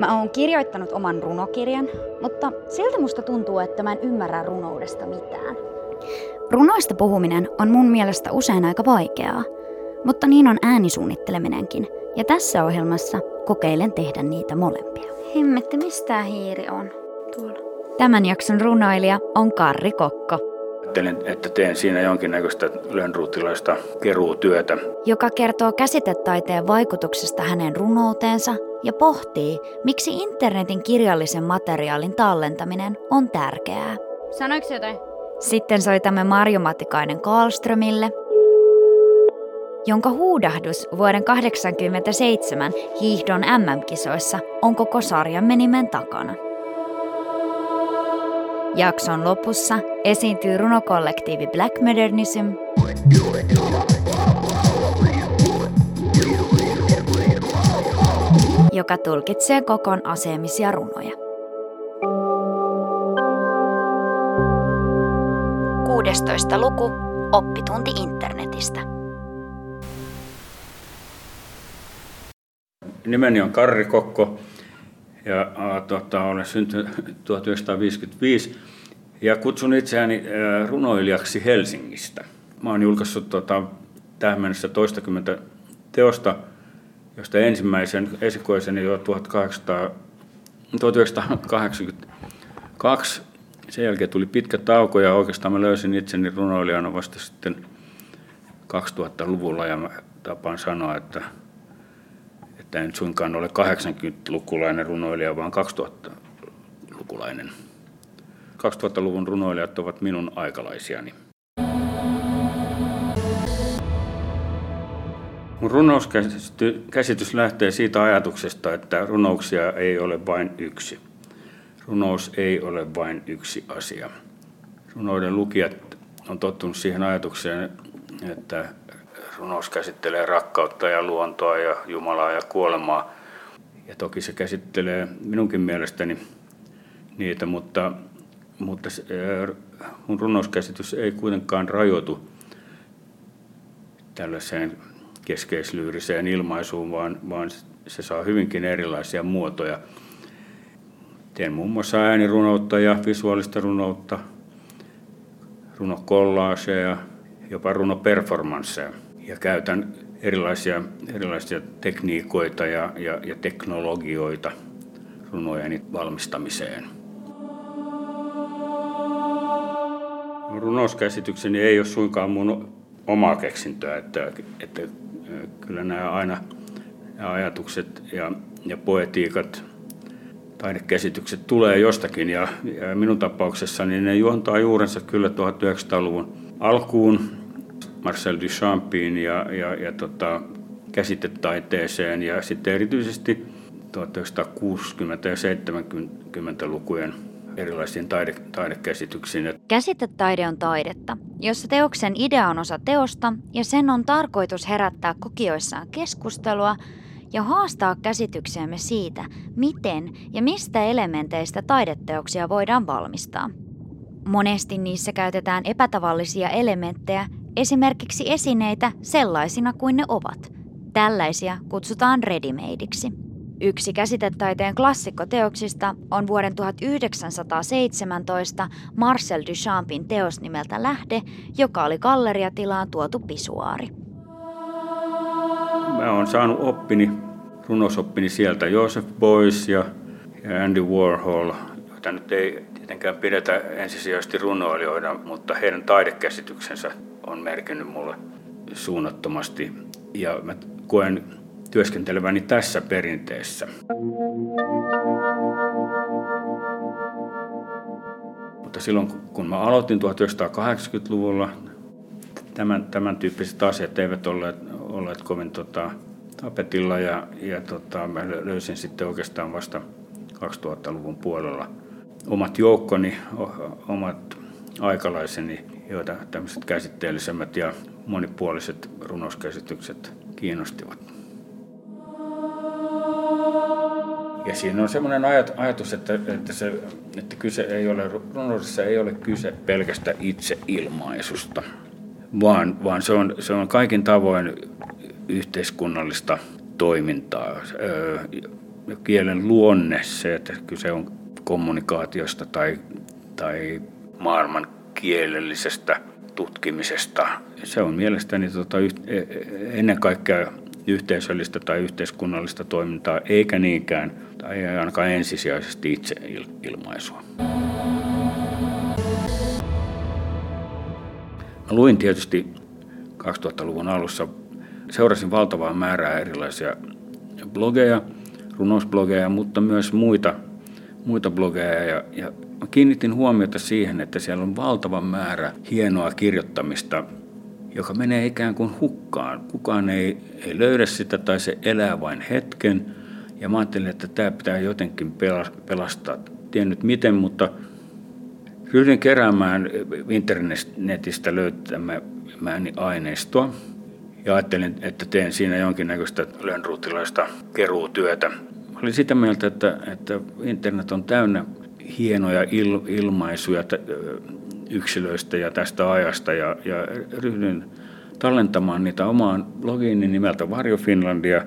Mä oon kirjoittanut oman runokirjan, mutta siltä musta tuntuu, että mä en ymmärrä runoudesta mitään. Runoista puhuminen on mun mielestä usein aika vaikeaa, mutta niin on äänisuunnitteleminenkin. Ja tässä ohjelmassa kokeilen tehdä niitä molempia. Hemmetti, mistä hiiri on tuolla? Tämän jakson runoilija on Karri Kokko, Ajattelen, että teen siinä jonkinnäköistä ylenruutilaista keruutyötä. joka kertoo käsitetaiteen vaikutuksesta hänen runouteensa ja pohtii, miksi internetin kirjallisen materiaalin tallentaminen on tärkeää. Sanoiko jotain? Sitten soitamme Marjo Matikainen Karlströmille, jonka huudahdus vuoden 1987 hiihdon MM-kisoissa on koko sarjamme nimen takana. Jakson lopussa esiintyy runokollektiivi Black Modernism, joka tulkitsee kokon asemisia runoja. 16. luku. Oppitunti internetistä. Nimeni on Karri Kokko ja äh, tota, olen syntynyt 1955 ja kutsun itseäni äh, runoilijaksi Helsingistä. Mä oon julkaissut tota, tähän mennessä toistakymmentä teosta, josta ensimmäisen esikoiseni jo 1800, 1982. Sen jälkeen tuli pitkä tauko ja oikeastaan mä löysin itseni runoilijana vasta sitten 2000-luvulla ja mä tapaan sanoa, että että en suinkaan ole 80-lukulainen runoilija, vaan 2000-lukulainen. 2000-luvun runoilijat ovat minun aikalaisiani. Mun runouskäsitys lähtee siitä ajatuksesta, että runouksia ei ole vain yksi. Runous ei ole vain yksi asia. Runouden lukijat on tottunut siihen ajatukseen, että runous käsittelee rakkautta ja luontoa ja Jumalaa ja kuolemaa. Ja toki se käsittelee minunkin mielestäni niitä, mutta, mutta se, mun runouskäsitys ei kuitenkaan rajoitu tällaiseen keskeislyyriseen ilmaisuun, vaan, vaan se saa hyvinkin erilaisia muotoja. Teen muun muassa äänirunoutta ja visuaalista runoutta, runokollaaseja, jopa runoperformansseja ja käytän erilaisia, erilaisia tekniikoita ja, ja, ja teknologioita runojeni valmistamiseen. Runouskäsitykseni ei ole suinkaan mun omaa keksintöä, että, että kyllä nämä aina nämä ajatukset ja, ja poetiikat, taidekäsitykset tulee jostakin ja, ja minun tapauksessani ne juontaa juurensa kyllä 1900-luvun alkuun Marcel Duchampiin ja, ja, ja tota, käsitetaiteeseen ja sitten erityisesti 1960- ja 70-lukujen erilaisiin taide, taidekäsityksiin. Käsitetaide on taidetta, jossa teoksen idea on osa teosta ja sen on tarkoitus herättää kokijoissaan keskustelua ja haastaa käsityksiämme siitä, miten ja mistä elementeistä taideteoksia voidaan valmistaa. Monesti niissä käytetään epätavallisia elementtejä, esimerkiksi esineitä sellaisina kuin ne ovat. Tällaisia kutsutaan readymadeiksi. Yksi käsitetaiteen klassikkoteoksista on vuoden 1917 Marcel Duchampin teos nimeltä Lähde, joka oli galleriatilaan tuotu pisuaari. Mä oon saanut oppini, runosoppini sieltä Joseph Beuys ja, ja Andy Warhol, joita nyt ei tietenkään pidetä ensisijaisesti runoilijoina, mutta heidän taidekäsityksensä on merkinnyt mulle suunnattomasti. Ja mä koen työskenteleväni tässä perinteessä. Mutta silloin kun mä aloitin 1980-luvulla, tämän, tämän tyyppiset asiat eivät olleet, olleet kovin tota, tapetilla ja, ja tota, mä löysin sitten oikeastaan vasta 2000-luvun puolella omat joukkoni, omat aikalaiseni, joita tämmöiset käsitteellisemmät ja monipuoliset runouskäsitykset kiinnostivat. Ja siinä on semmoinen ajatus, että, että, se, että kyse ei ole, runoudessa ei ole kyse pelkästä itseilmaisusta, vaan, vaan se, on, se on kaikin tavoin yhteiskunnallista toimintaa. Kielen luonne, se, että kyse on kommunikaatiosta tai, tai maailman kielellisestä tutkimisesta. Se on mielestäni tota, e, e, ennen kaikkea yhteisöllistä tai yhteiskunnallista toimintaa, eikä niinkään, tai ei ainakaan ensisijaisesti itse ilmaisua. Mä luin tietysti 2000-luvun alussa, seurasin valtavaa määrää erilaisia blogeja, runousblogeja, mutta myös muita, muita blogeja. Ja, ja mä kiinnitin huomiota siihen, että siellä on valtava määrä hienoa kirjoittamista, joka menee ikään kuin hukkaan. Kukaan ei, ei löydä sitä tai se elää vain hetken. Ja mä ajattelin, että tämä pitää jotenkin pelastaa. Tiennyt miten, mutta ryhdyin keräämään internetistä löytämääni aineistoa. Ja ajattelin, että teen siinä jonkinnäköistä lönnruutilaista keruutyötä. Olin sitä mieltä, että, että internet on täynnä hienoja il, ilmaisuja yksilöistä ja tästä ajasta ja, ja ryhdyin tallentamaan niitä omaan blogiini nimeltä Varjo Finlandia.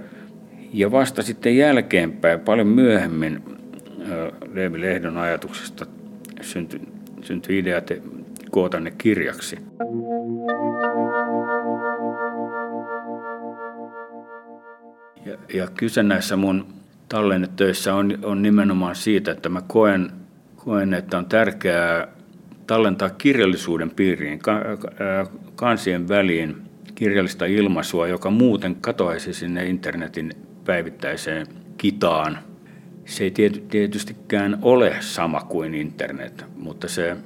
Ja vasta sitten jälkeenpäin, paljon myöhemmin, Leevi Lehdon ajatuksesta syntyi, syntyi idea te, koota ne kirjaksi. Ja, ja kyse näissä mun tallennetöissä on, on nimenomaan siitä, että mä koen, koen, että on tärkeää tallentaa kirjallisuuden piiriin, kansien väliin kirjallista ilmaisua, joka muuten katoaisi sinne internetin päivittäiseen kitaan. Se ei tietystikään ole sama kuin internet, mutta se,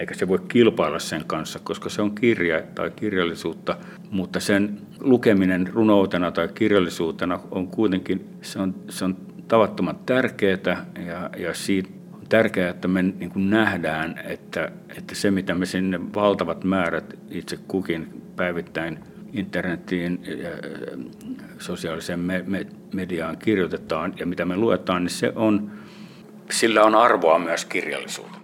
eikä se voi kilpailla sen kanssa, koska se on kirja tai kirjallisuutta, mutta sen lukeminen runoutena tai kirjallisuutena on kuitenkin, se on, se on tavattoman tärkeää ja, ja siitä tärkeää, että me niin kuin nähdään, että, että se mitä me sinne valtavat määrät itse kukin päivittäin internettiin ja sosiaaliseen me, me, mediaan kirjoitetaan ja mitä me luetaan, niin se on, sillä on arvoa myös kirjallisuutta.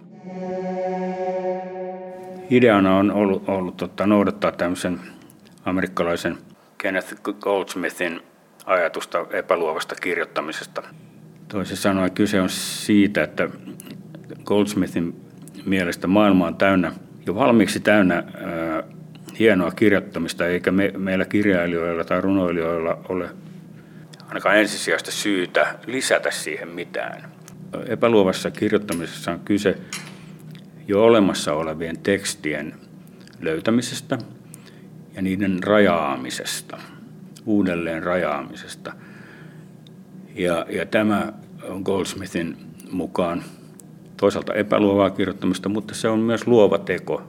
Ideana on ollut, ollut tota, noudattaa tämmöisen amerikkalaisen Kenneth Goldsmithin ajatusta epäluovasta kirjoittamisesta. Toisin sanoen kyse on siitä, että Goldsmithin mielestä maailma on täynnä, jo valmiiksi täynnä ää, hienoa kirjoittamista, eikä me, meillä kirjailijoilla tai runoilijoilla ole ainakaan ensisijaista syytä lisätä siihen mitään. Epäluovassa kirjoittamisessa on kyse jo olemassa olevien tekstien löytämisestä ja niiden rajaamisesta, uudelleen rajaamisesta. Ja, ja tämä on Goldsmithin mukaan toisaalta epäluovaa kirjoittamista, mutta se on myös luova teko.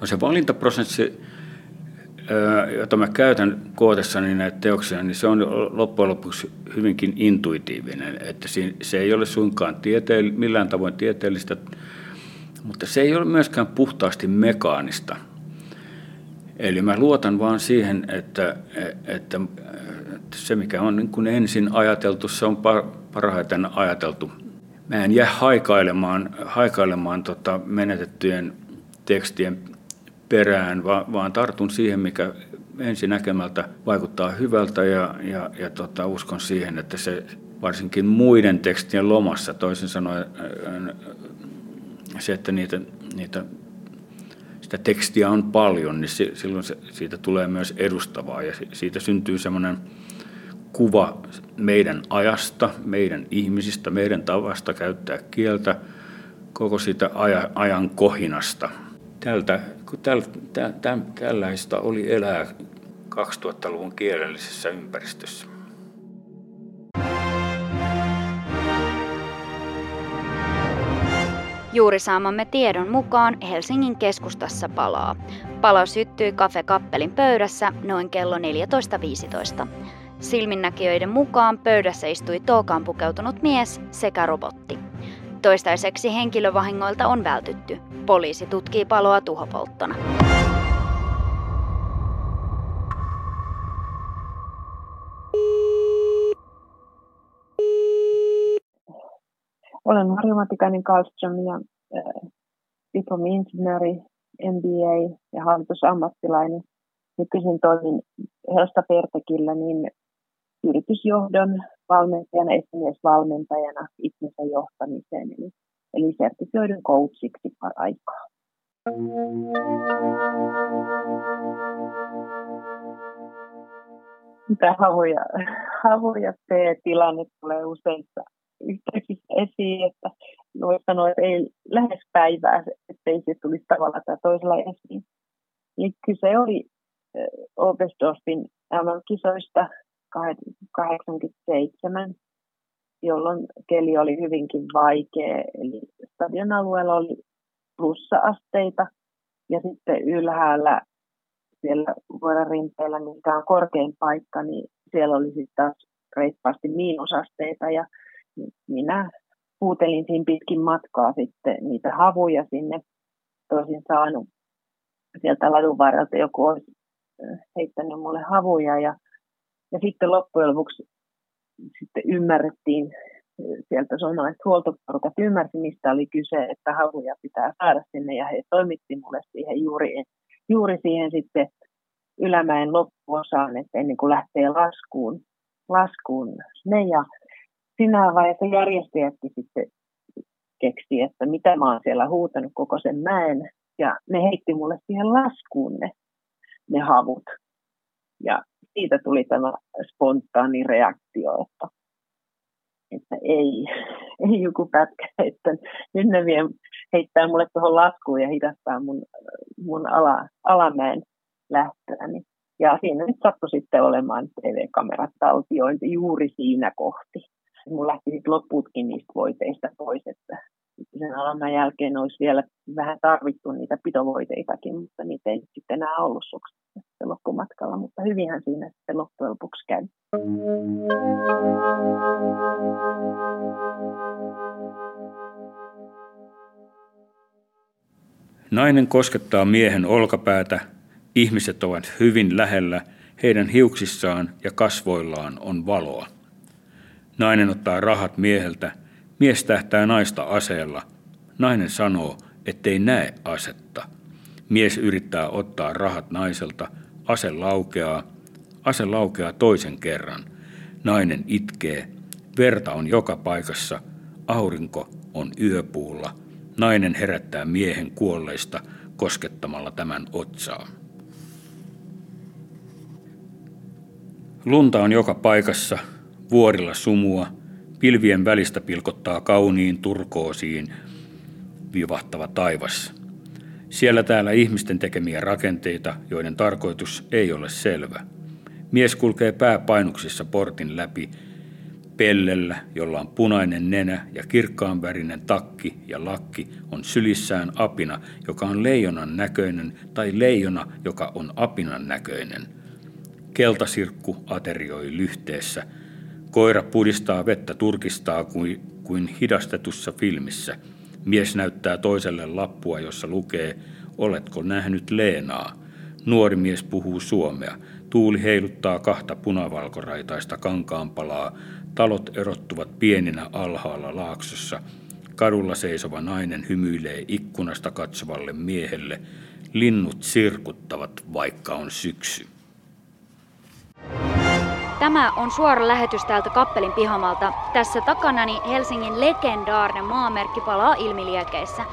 No se valintaprosessi, jota mä käytän kootessani näitä teoksia, niin se on loppujen lopuksi hyvinkin intuitiivinen. Että se ei ole suinkaan tieteell- millään tavoin tieteellistä, mutta se ei ole myöskään puhtaasti mekaanista. Eli mä luotan vaan siihen, että, että, se mikä on niin kuin ensin ajateltu, se on parhaiten ajateltu. Mä en jää haikailemaan, haikailemaan tota menetettyjen tekstien perään, vaan, vaan tartun siihen, mikä ensi näkemältä vaikuttaa hyvältä ja, ja, ja tota, uskon siihen, että se varsinkin muiden tekstien lomassa, toisin sanoen se, että niitä, niitä, sitä tekstiä on paljon, niin silloin se, siitä tulee myös edustavaa ja siitä syntyy semmoinen kuva meidän ajasta, meidän ihmisistä, meidän tavasta käyttää kieltä, koko siitä ajan kohinasta – tältä, kun täl, tä, tä, tällaista oli elää 2000-luvun kielellisessä ympäristössä. Juuri saamamme tiedon mukaan Helsingin keskustassa palaa. Palo syttyi Cafe Kappelin pöydässä noin kello 14.15. Silminnäkijöiden mukaan pöydässä istui tookaan pukeutunut mies sekä robotti. Toistaiseksi henkilövahingoilta on vältytty. Poliisi tutkii paloa tuhopolttona. Olen Harju Matikainen Karlström ja äh, diplomi-insinööri, MBA ja hallitusammattilainen. Nykyisin toimin Helsta Pertekillä niin yritysjohdon valmentajana, esimiesvalmentajana itsensä johtamiseen, eli, eli sertifioidun coachiksi paraikaa. Mitä havuja, havuja T-tilanne tulee useissa yhteyksissä esiin, että voisi sanoa, että ei lähes päivää, ettei se tulisi tavalla tai toisella esiin. Eli kyse oli Oberstdorfin MM-kisoista 87, jolloin keli oli hyvinkin vaikea. Eli stadion alueella oli plussa-asteita ja sitten ylhäällä siellä vuoden rinteellä, mikä on korkein paikka, niin siellä oli sitten taas reippaasti miinusasteita ja minä huutelin siinä pitkin matkaa sitten niitä havuja sinne. Toisin saanut sieltä ladun varrelta joku olisi heittänyt mulle havuja ja, ja sitten loppujen lopuksi sitten ymmärrettiin sieltä suomalaiset huoltoporukat ymmärsi, mistä oli kyse, että havuja pitää saada sinne ja he toimitti mulle siihen juuri, juuri siihen sitten ylämäen loppuosaan, että ennen kuin lähtee laskuun, laskuun ne ja siinä vaiheessa järjestäjätkin sitten keksi, että mitä mä oon siellä huutanut koko sen mäen. Ja ne heitti mulle siihen laskuun ne, ne havut. Ja siitä tuli tämä spontaani reaktio, että, että ei, ei joku pätkä, että nyt ne vie, heittää mulle tuohon laskuun ja hidastaa mun, mun ala, alamäen lähtöäni. Ja siinä nyt sattui sitten olemaan TV-kamerat taltiointi juuri siinä kohti mun lähti sitten loppuutkin niistä voiteista pois, että sen alaman jälkeen olisi vielä vähän tarvittu niitä pitovoiteitakin, mutta niitä ei sitten enää ollut suksessa loppumatkalla, mutta hyvinhän siinä sitten loppujen lopuksi käy. Nainen koskettaa miehen olkapäätä, ihmiset ovat hyvin lähellä, heidän hiuksissaan ja kasvoillaan on valoa. Nainen ottaa rahat mieheltä, mies tähtää naista aseella. Nainen sanoo, ettei näe asetta. Mies yrittää ottaa rahat naiselta, ase laukeaa, ase laukeaa toisen kerran. Nainen itkee, verta on joka paikassa, aurinko on yöpuulla. Nainen herättää miehen kuolleista koskettamalla tämän otsaa. Lunta on joka paikassa, vuorilla sumua, pilvien välistä pilkottaa kauniin turkoosiin vivahtava taivas. Siellä täällä ihmisten tekemiä rakenteita, joiden tarkoitus ei ole selvä. Mies kulkee pääpainuksissa portin läpi, pellellä, jolla on punainen nenä ja kirkkaanvärinen takki ja lakki, on sylissään apina, joka on leijonan näköinen, tai leijona, joka on apinan näköinen. Keltasirkku aterioi lyhteessä – Koira pudistaa vettä turkistaa kuin, kuin hidastetussa filmissä. Mies näyttää toiselle lappua, jossa lukee, oletko nähnyt Leenaa? Nuori mies puhuu suomea. Tuuli heiluttaa kahta punavalkoraitaista kankaanpalaa. Talot erottuvat pieninä alhaalla laaksossa. Kadulla seisova nainen hymyilee ikkunasta katsovalle miehelle. Linnut sirkuttavat, vaikka on syksy. Tämä on suora lähetys täältä Kappelin pihamalta. Tässä takanani Helsingin legendaarinen maamerkki palaa ilmiliekeissä.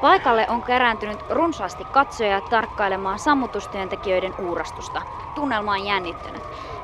Paikalle on kerääntynyt runsaasti katsoja tarkkailemaan sammutustyöntekijöiden uurastusta. Tunnelma on jännittynyt.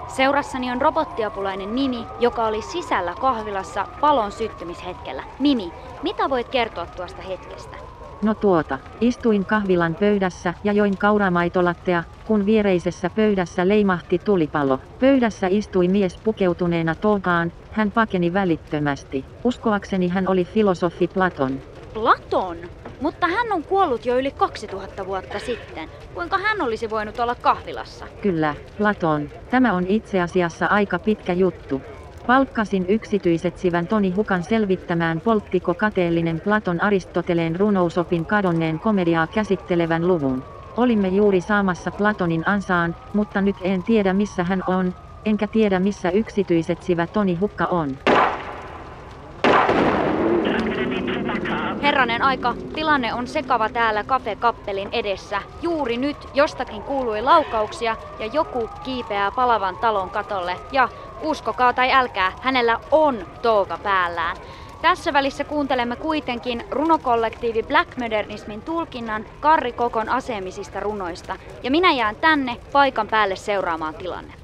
Seurassani on robottiapulainen Mimi, joka oli sisällä kahvilassa palon syttymishetkellä. Mimi, mitä voit kertoa tuosta hetkestä? No tuota, istuin kahvilan pöydässä ja join kauramaitolattea, kun viereisessä pöydässä leimahti tulipalo. Pöydässä istui mies pukeutuneena tolkaan, hän pakeni välittömästi. Uskoakseni hän oli filosofi Platon. Platon? Mutta hän on kuollut jo yli 2000 vuotta sitten. Kuinka hän olisi voinut olla kahvilassa? Kyllä, Platon. Tämä on itse asiassa aika pitkä juttu. Palkkasin yksityisetsivän Toni Hukan selvittämään polttiko kateellinen Platon Aristoteleen runousopin kadonneen komediaa käsittelevän luvun. Olimme juuri saamassa Platonin ansaan, mutta nyt en tiedä missä hän on, enkä tiedä missä yksityisetsivä Toni Hukka on. Herranen aika, tilanne on sekava täällä Cafe Kappelin edessä. Juuri nyt jostakin kuului laukauksia ja joku kiipeää palavan talon katolle. Ja uskokaa tai älkää, hänellä on touka päällään. Tässä välissä kuuntelemme kuitenkin runokollektiivi Black Modernismin tulkinnan Karri Kokon asemisista runoista. Ja minä jään tänne paikan päälle seuraamaan tilannetta.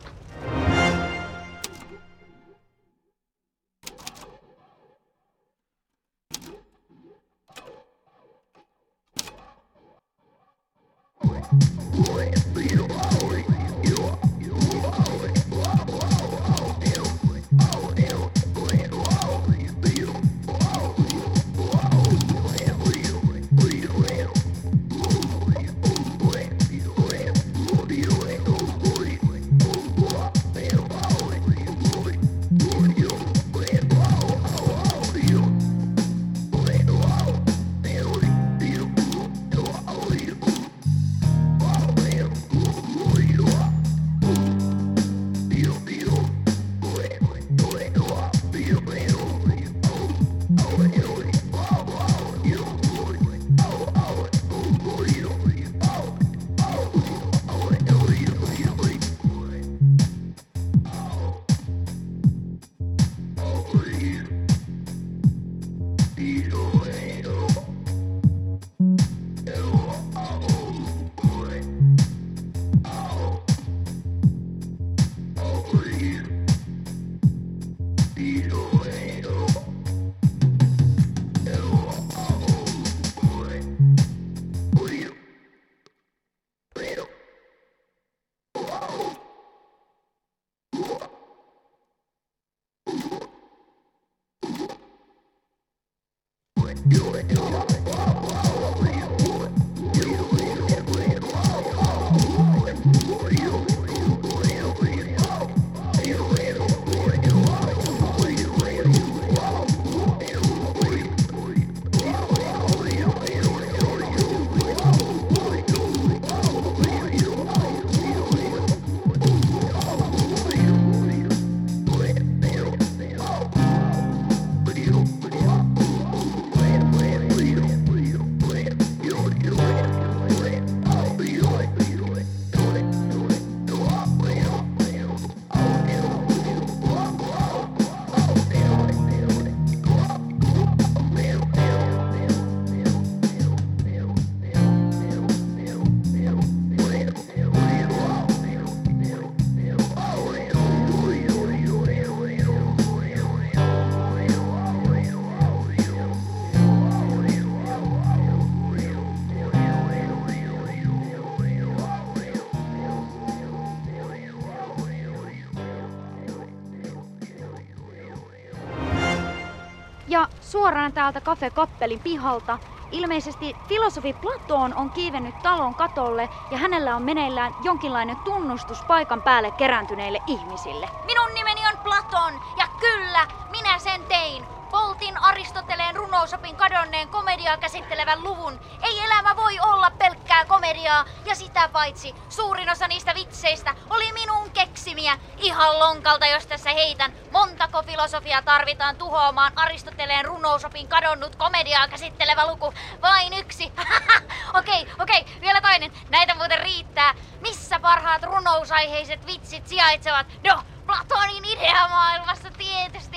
Suoraan täältä Cafe Kappelin pihalta ilmeisesti filosofi Platon on kiivennyt talon katolle ja hänellä on meneillään jonkinlainen tunnustus paikan päälle kerääntyneille ihmisille. Minun nimeni on Platon ja kyllä, minä sen tein. Poltin Aristoteleen runousopin kadonneen komediaa käsittelevän luvun. Ei elämä voi olla pelkkää komediaa ja sitä paitsi suurin osa niistä vitseistä oli minun keksimiä. Ihan lonkalta, jos tässä heitän. Montako filosofia tarvitaan tuhoamaan Aristoteleen runousopin kadonnut komediaa käsittelevä luku? Vain yksi. okei, okei, vielä toinen. Näitä muuten riittää. Missä parhaat runousaiheiset vitsit sijaitsevat? No, Platonin ideamaailmassa tietysti.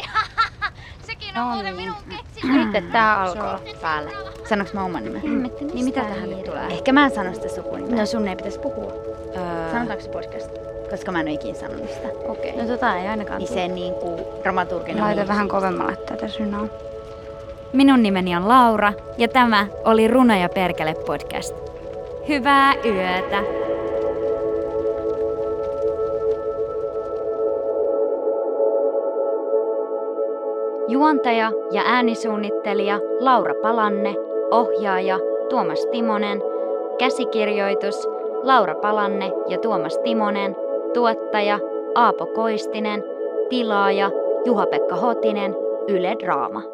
Sekin on No muuten niin. minun keksimä. Nyt tää alkoi päälle. Sanoks mä oman nimen? Niin mitä tähän nyt tulee? Ehkä mä en sano sitä sukunimeä. No sun ei pitäisi puhua. Öö, Sanotaanko se podcast? koska mä en ole ikinä sanonut sitä. Okei. No No tota ei ainakaan Niin se niinku dramaturginen Laita vähän kovemmalle tätä synaa. Minun nimeni on Laura ja tämä oli Runo ja Perkele podcast. Hyvää yötä! Juontaja ja äänisuunnittelija Laura Palanne, ohjaaja Tuomas Timonen, käsikirjoitus Laura Palanne ja Tuomas Timonen, tuottaja Aapo Koistinen, tilaaja Juha-Pekka Hotinen, Yle Draama.